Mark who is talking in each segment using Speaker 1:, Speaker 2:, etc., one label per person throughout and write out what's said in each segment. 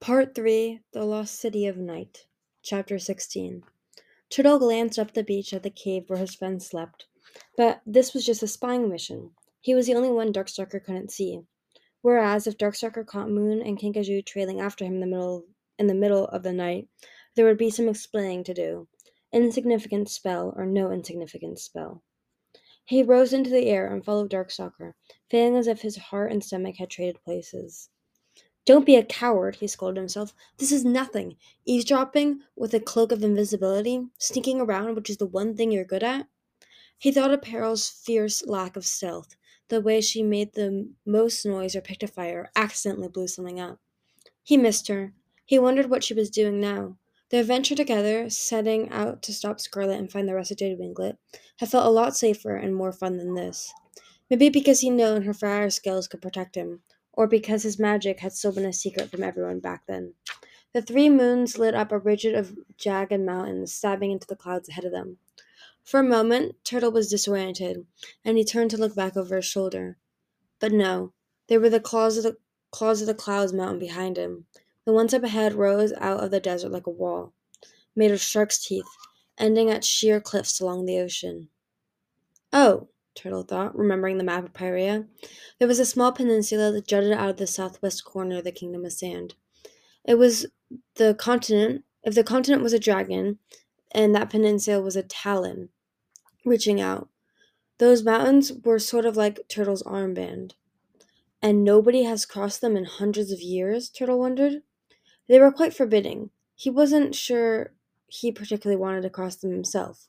Speaker 1: Part 3 The Lost City of Night, Chapter 16. Turtle glanced up the beach at the cave where his friends slept, but this was just a spying mission. He was the only one Darkstalker couldn't see. Whereas if Darkstalker caught Moon and Kinkajou trailing after him in the middle in the middle of the night, there would be some explaining to do. Insignificant spell or no insignificant spell. He rose into the air and followed Darkstalker, feeling as if his heart and stomach had traded places. Don't be a coward, he scolded himself. This is nothing. Eavesdropping with a cloak of invisibility, sneaking around, which is the one thing you're good at. He thought of Peril's fierce lack of stealth, the way she made the most noise or picked a fire, or accidentally blew something up. He missed her. He wondered what she was doing now. Their venture together, setting out to stop Scarlet and find the Jade Winglet, had felt a lot safer and more fun than this. Maybe because he'd known her fire skills could protect him, or because his magic had still been a secret from everyone back then. The three moons lit up a ridge of jagged mountains, stabbing into the clouds ahead of them. For a moment, Turtle was disoriented, and he turned to look back over his shoulder. But no, they were the claws of the claws of the clouds mountain behind him. The ones up ahead rose out of the desert like a wall, made of shark's teeth, ending at sheer cliffs along the ocean. Oh, Turtle thought, remembering the map of Pyrrhia. There was a small peninsula that jutted out of the southwest corner of the Kingdom of Sand. It was the continent, if the continent was a dragon, and that peninsula was a talon reaching out. Those mountains were sort of like Turtle's armband. And nobody has crossed them in hundreds of years, Turtle wondered. They were quite forbidding. He wasn't sure he particularly wanted to cross them himself.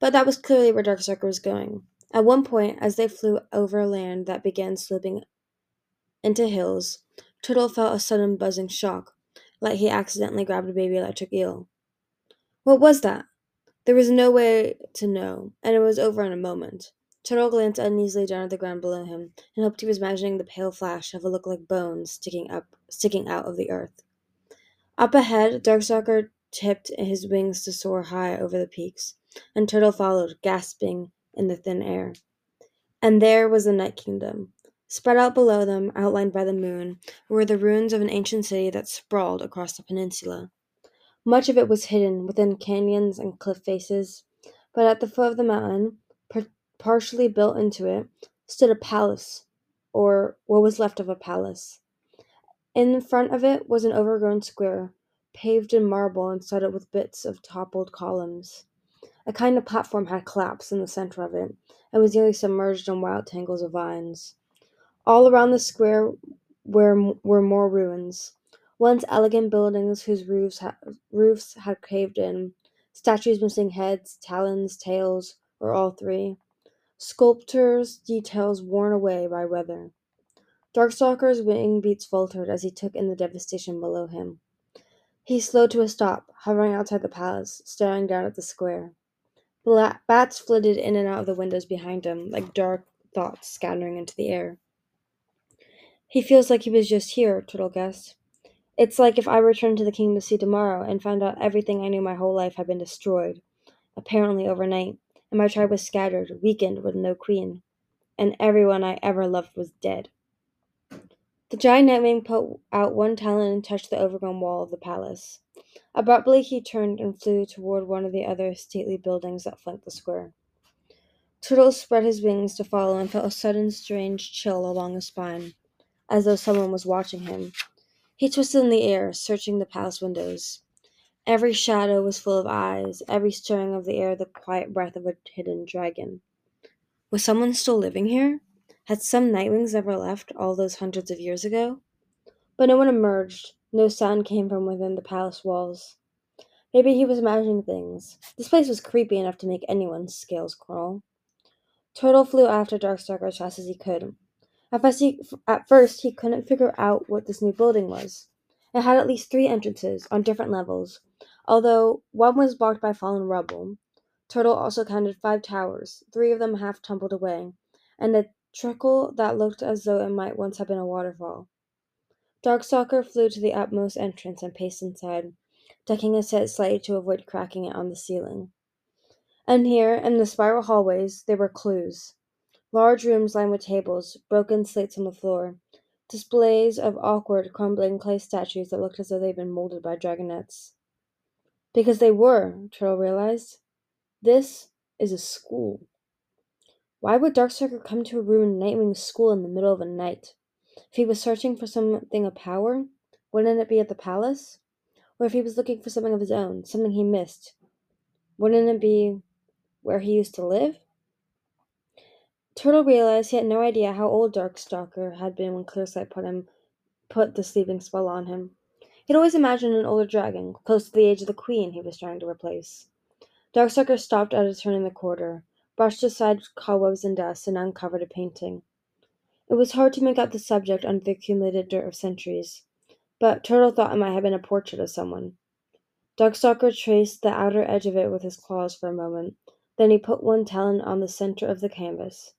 Speaker 1: But that was clearly where Darkstalker was going. At one point, as they flew over land that began sloping into hills, Turtle felt a sudden buzzing shock, like he accidentally grabbed a baby electric eel. What was that? There was no way to know, and it was over in a moment. Turtle glanced uneasily down at the ground below him and hoped he was imagining the pale flash of what looked like bones sticking up sticking out of the earth. Up ahead, Darkstalker tipped his wings to soar high over the peaks, and Turtle followed, gasping in the thin air. And there was the Night Kingdom. Spread out below them, outlined by the moon, were the ruins of an ancient city that sprawled across the peninsula. Much of it was hidden within canyons and cliff faces, but at the foot of the mountain, par- partially built into it, stood a palace, or what was left of a palace. In front of it was an overgrown square, paved in marble and studded with bits of toppled columns. A kind of platform had collapsed in the center of it, and was nearly submerged in wild tangles of vines. All around the square were, were more ruins. Once elegant buildings whose roofs, ha- roofs had caved in, statues missing heads, talons, tails, or all three, sculptors' details worn away by weather. Darkstalker's wing beats faltered as he took in the devastation below him. He slowed to a stop, hovering outside the palace, staring down at the square. Bats flitted in and out of the windows behind him, like dark thoughts scattering into the air. He feels like he was just here, Turtle guessed. It's like if I returned to the Kingdom Sea tomorrow and found out everything I knew my whole life had been destroyed, apparently overnight, and my tribe was scattered, weakened, with no queen, and everyone I ever loved was dead. The giant Nightwing put out one talon and touched the overgrown wall of the palace. Abruptly he turned and flew toward one of the other stately buildings that flanked the square. Turtle spread his wings to follow and felt a sudden strange chill along his spine, as though someone was watching him. He twisted in the air, searching the palace windows. Every shadow was full of eyes, every stirring of the air the quiet breath of a hidden dragon. Was someone still living here? Had some Nightwings ever left all those hundreds of years ago? But no one emerged, no sound came from within the palace walls. Maybe he was imagining things. This place was creepy enough to make anyone's scales crawl. Turtle flew after Darkstalker as fast as he could. At first, he, at first, he couldn't figure out what this new building was. It had at least three entrances on different levels, although one was blocked by fallen rubble. Turtle also counted five towers, three of them half tumbled away, and a trickle that looked as though it might once have been a waterfall. Darkstalker flew to the utmost entrance and paced inside, ducking his head slightly to avoid cracking it on the ceiling. And here, in the spiral hallways, there were clues. Large rooms lined with tables, broken slates on the floor, displays of awkward, crumbling clay statues that looked as though they'd been molded by dragonets. Because they were, Turtle realized. This is a school. Why would Darkstalker come to a ruined Nightwing school in the middle of the night? If he was searching for something of power, wouldn't it be at the palace? Or if he was looking for something of his own, something he missed, wouldn't it be where he used to live? Turtle realized he had no idea how old Darkstalker had been when Clearsight put him put the sleeping spell on him. He'd always imagined an older dragon, close to the age of the queen he was trying to replace. Darkstalker stopped at a turn in the corridor, brushed aside cobwebs and dust, and uncovered a painting. It was hard to make out the subject under the accumulated dirt of centuries, but Turtle thought it might have been a portrait of someone. Darkstalker traced the outer edge of it with his claws for a moment, then he put one talon on the center of the canvas.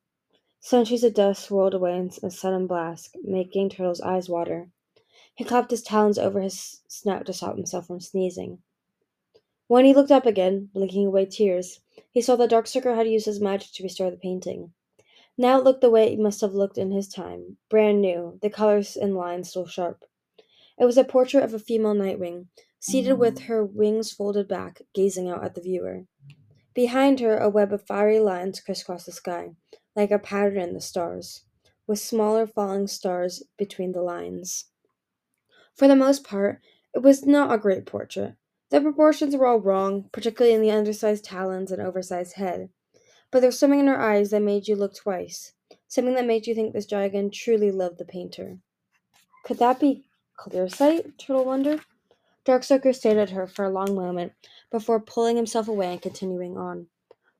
Speaker 1: Centuries of dust swirled away in a sudden blast, making Turtle's eyes water. He clapped his talons over his snout to stop himself from sneezing. When he looked up again, blinking away tears, he saw that Darkstalker had used his magic to restore the painting. Now it looked the way it must have looked in his time, brand new, the colors and lines still sharp. It was a portrait of a female Nightwing, seated with mm. her wings folded back, gazing out at the viewer. Behind her, a web of fiery lines crisscrossed the sky, like a pattern in the stars, with smaller falling stars between the lines. For the most part, it was not a great portrait. The proportions were all wrong, particularly in the undersized talons and oversized head. But there was something in her eyes that made you look twice, something that made you think this dragon truly loved the painter. Could that be Clearsight? Turtle wondered. Darkstalker stared at her for a long moment before pulling himself away and continuing on.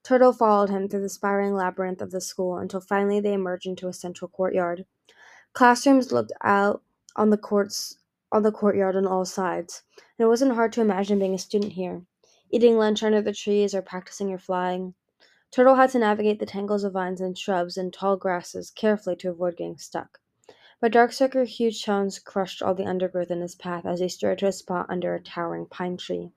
Speaker 1: Turtle followed him through the spiraling labyrinth of the school until finally they emerged into a central courtyard. Classrooms looked out on the courts on the courtyard on all sides, and it wasn't hard to imagine being a student here, eating lunch under the trees or practicing your flying. Turtle had to navigate the tangles of vines and shrubs and tall grasses carefully to avoid getting stuck. But Darkstalker's huge tones crushed all the undergrowth in his path as he strode to a spot under a towering pine tree.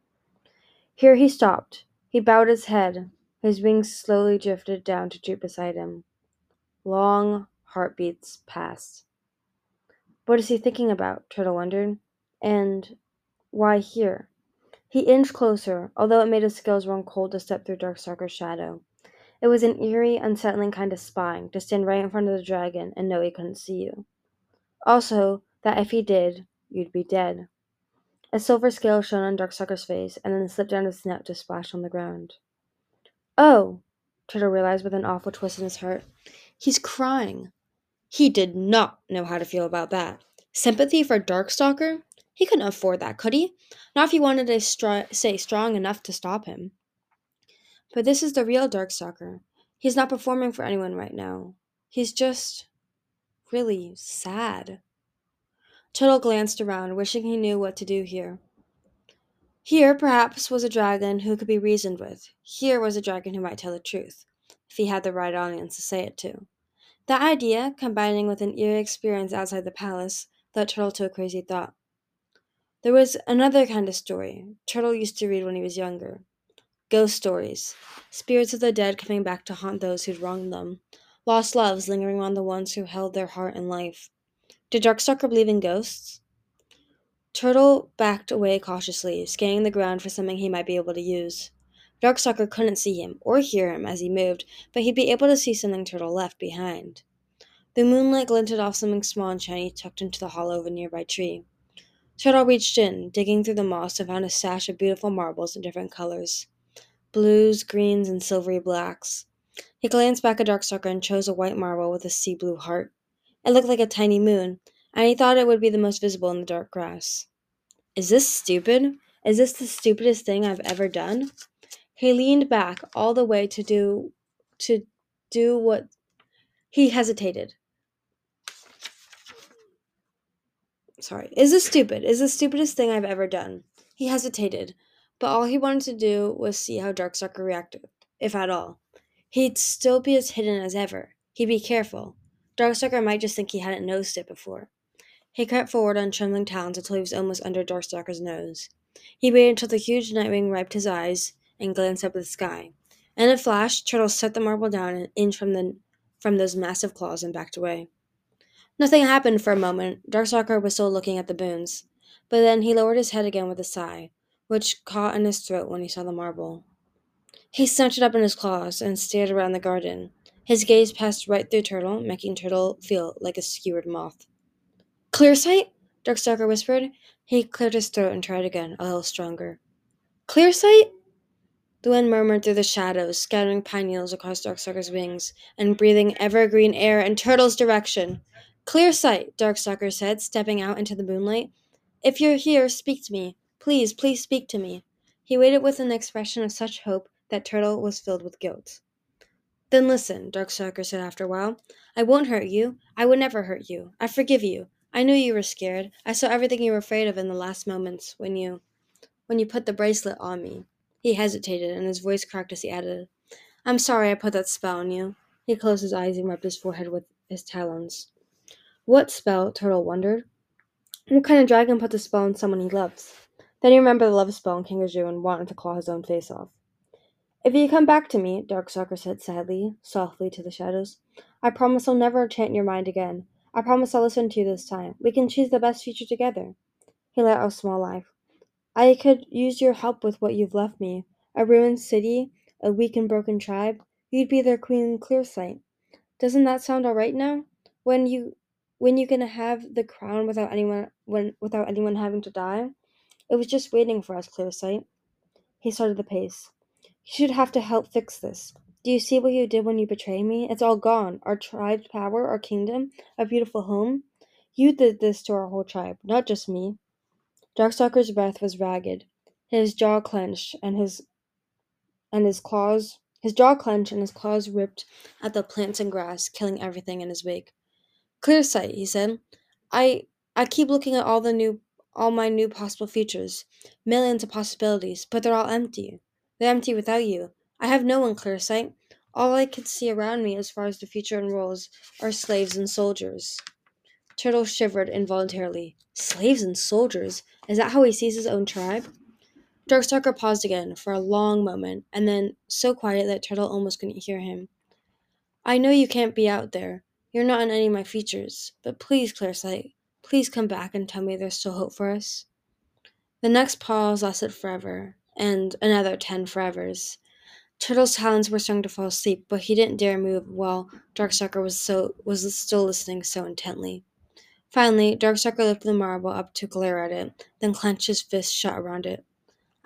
Speaker 1: Here he stopped. He bowed his head, his wings slowly drifted down to droop beside him. Long heartbeats passed. What is he thinking about? Turtle wondered. And why here? He inched closer, although it made his skills run cold to step through Darkstalker's shadow. It was an eerie, unsettling kind of spying to stand right in front of the dragon and know he couldn't see you. Also, that if he did, you'd be dead. A silver scale shone on Darkstalker's face and then slipped down his neck to splash on the ground. Oh, Turtle realized with an awful twist in his heart. He's crying. He did not know how to feel about that. Sympathy for Darkstalker? He couldn't afford that, could he? Not if he wanted to stri- stay strong enough to stop him. But this is the real Darkstalker. He's not performing for anyone right now. He's just really sad. Turtle glanced around, wishing he knew what to do here. Here, perhaps, was a dragon who could be reasoned with. Here was a dragon who might tell the truth, if he had the right audience to say it to. That idea, combining with an eerie experience outside the palace, led Turtle to a crazy thought. There was another kind of story Turtle used to read when he was younger. Ghost stories. Spirits of the dead coming back to haunt those who'd wronged them. Lost loves lingering on the ones who held their heart and life. Did Darkstalker believe in ghosts? Turtle backed away cautiously, scanning the ground for something he might be able to use. Darkstalker couldn't see him or hear him as he moved, but he'd be able to see something Turtle left behind. The moonlight glinted off something small and shiny tucked into the hollow of a nearby tree. Turtle reached in, digging through the moss, and found a stash of beautiful marbles in different colors blues, greens, and silvery blacks. He glanced back at dark Darkstalker and chose a white marble with a sea blue heart. It looked like a tiny moon, and he thought it would be the most visible in the dark grass. Is this stupid? Is this the stupidest thing I've ever done? He leaned back all the way to do to do what he hesitated. Sorry. Is this stupid? Is this the stupidest thing I've ever done? He hesitated, but all he wanted to do was see how Darkstalker reacted, if at all. He'd still be as hidden as ever. He'd be careful. Darkstalker might just think he hadn't noticed it before. He crept forward on trembling talons until he was almost under Darkstalker's nose. He waited until the huge Nightwing wiped his eyes and glanced up at the sky. In a flash, Turtle set the marble down an inch from the from those massive claws and backed away. Nothing happened for a moment. Darkstalker was still looking at the boons. But then he lowered his head again with a sigh, which caught in his throat when he saw the marble. He snatched it up in his claws and stared around the garden. His gaze passed right through Turtle, making Turtle feel like a skewered moth. Clearsight? Darkstalker whispered. He cleared his throat and tried again, a little stronger. Clearsight? The wind murmured through the shadows, scattering pine needles across Darkstalker's wings and breathing evergreen air in Turtle's direction. Clearsight, Darkstalker said, stepping out into the moonlight. If you're here, speak to me. Please, please speak to me. He waited with an expression of such hope that Turtle was filled with guilt. Then listen, Darkstalker said after a while. I won't hurt you. I would never hurt you. I forgive you. I knew you were scared. I saw everything you were afraid of in the last moments when you when you put the bracelet on me. He hesitated, and his voice cracked as he added, I'm sorry I put that spell on you. He closed his eyes and rubbed his forehead with his talons. What spell? Turtle wondered. What kind of dragon put the spell on someone he loves? Then he remembered the love spell on Kinkajou and wanted to claw his own face off. If you come back to me, Darkstalker said sadly, softly to the shadows, I promise I'll never enchant your mind again. I promise I'll listen to you this time. We can choose the best future together. He let out a small laugh. I could use your help with what you've left me. A ruined city, a weak and broken tribe. You'd be their queen in Clearsight. Doesn't that sound all right now? When you when you gonna have the crown without anyone when without anyone having to die? It was just waiting for us, Clearsight. He started the pace. You should have to help fix this. Do you see what you did when you betrayed me? It's all gone. Our tribe's power, our kingdom, our beautiful home. You did this to our whole tribe, not just me. Darkstalker's breath was ragged. His jaw clenched, and his and his claws his jaw clenched and his claws ripped at the plants and grass, killing everything in his wake. Clearsight, he said. I I keep looking at all the new all my new possible futures. Millions of possibilities, but they're all empty. They're empty without you. I have no one Clearsight. All I can see around me as far as the future unrolls are slaves and soldiers. Turtle shivered involuntarily. Slaves and soldiers? Is that how he sees his own tribe? Darkstalker paused again for a long moment, and then so quiet that Turtle almost couldn't hear him. I know you can't be out there. You're not in any of my features. But please, Clearsight, please come back and tell me there's still hope for us. The next pause lasted forever, and another ten forevers. Turtle's talons were starting to fall asleep, but he didn't dare move while Darkstalker was so was still listening so intently. Finally, Darkstalker lifted the marble up to glare at it, then clenched his fist shut around it.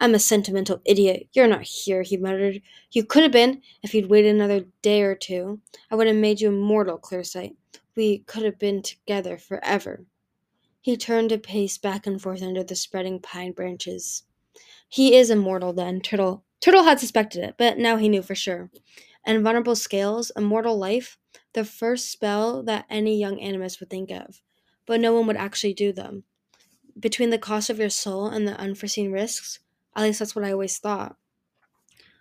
Speaker 1: I'm a sentimental idiot. You're not here, he muttered. You could have been, if you'd waited another day or two. I would have made you immortal, Clearsight. We could have been together forever. He turned to pace back and forth under the spreading pine branches. He is immortal, then, Turtle. Turtle had suspected it, but now he knew for sure. And vulnerable scales, immortal life, the first spell that any young animist would think of, but no one would actually do them. Between the cost of your soul and the unforeseen risks, at least that's what I always thought.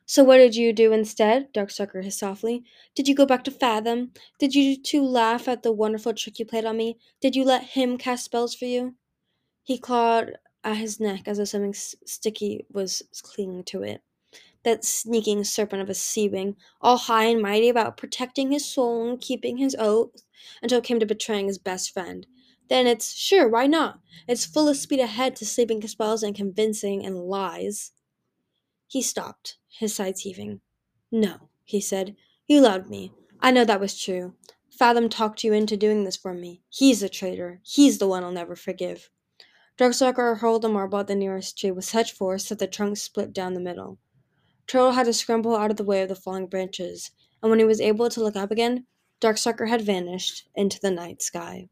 Speaker 1: So what did you do instead? Darkstalker hissed softly. Did you go back to Fathom? Did you two laugh at the wonderful trick you played on me? Did you let him cast spells for you? He clawed at his neck as though something sticky was clinging to it. That sneaking serpent of a Seawing, all high and mighty about protecting his soul and keeping his oath, until it came to betraying his best friend. Then it's sure, why not? It's full of speed ahead to sleeping spells and convincing and lies. He stopped, his sides heaving. No, he said. You loved me. I know that was true. Fathom talked you into doing this for me. He's a traitor. He's the one I'll never forgive. Darkstalker hurled a marble at the nearest tree with such force that the trunk split down the middle. Turtle had to scramble out of the way of the falling branches, and when he was able to look up again, Darkstalker had vanished into the night sky.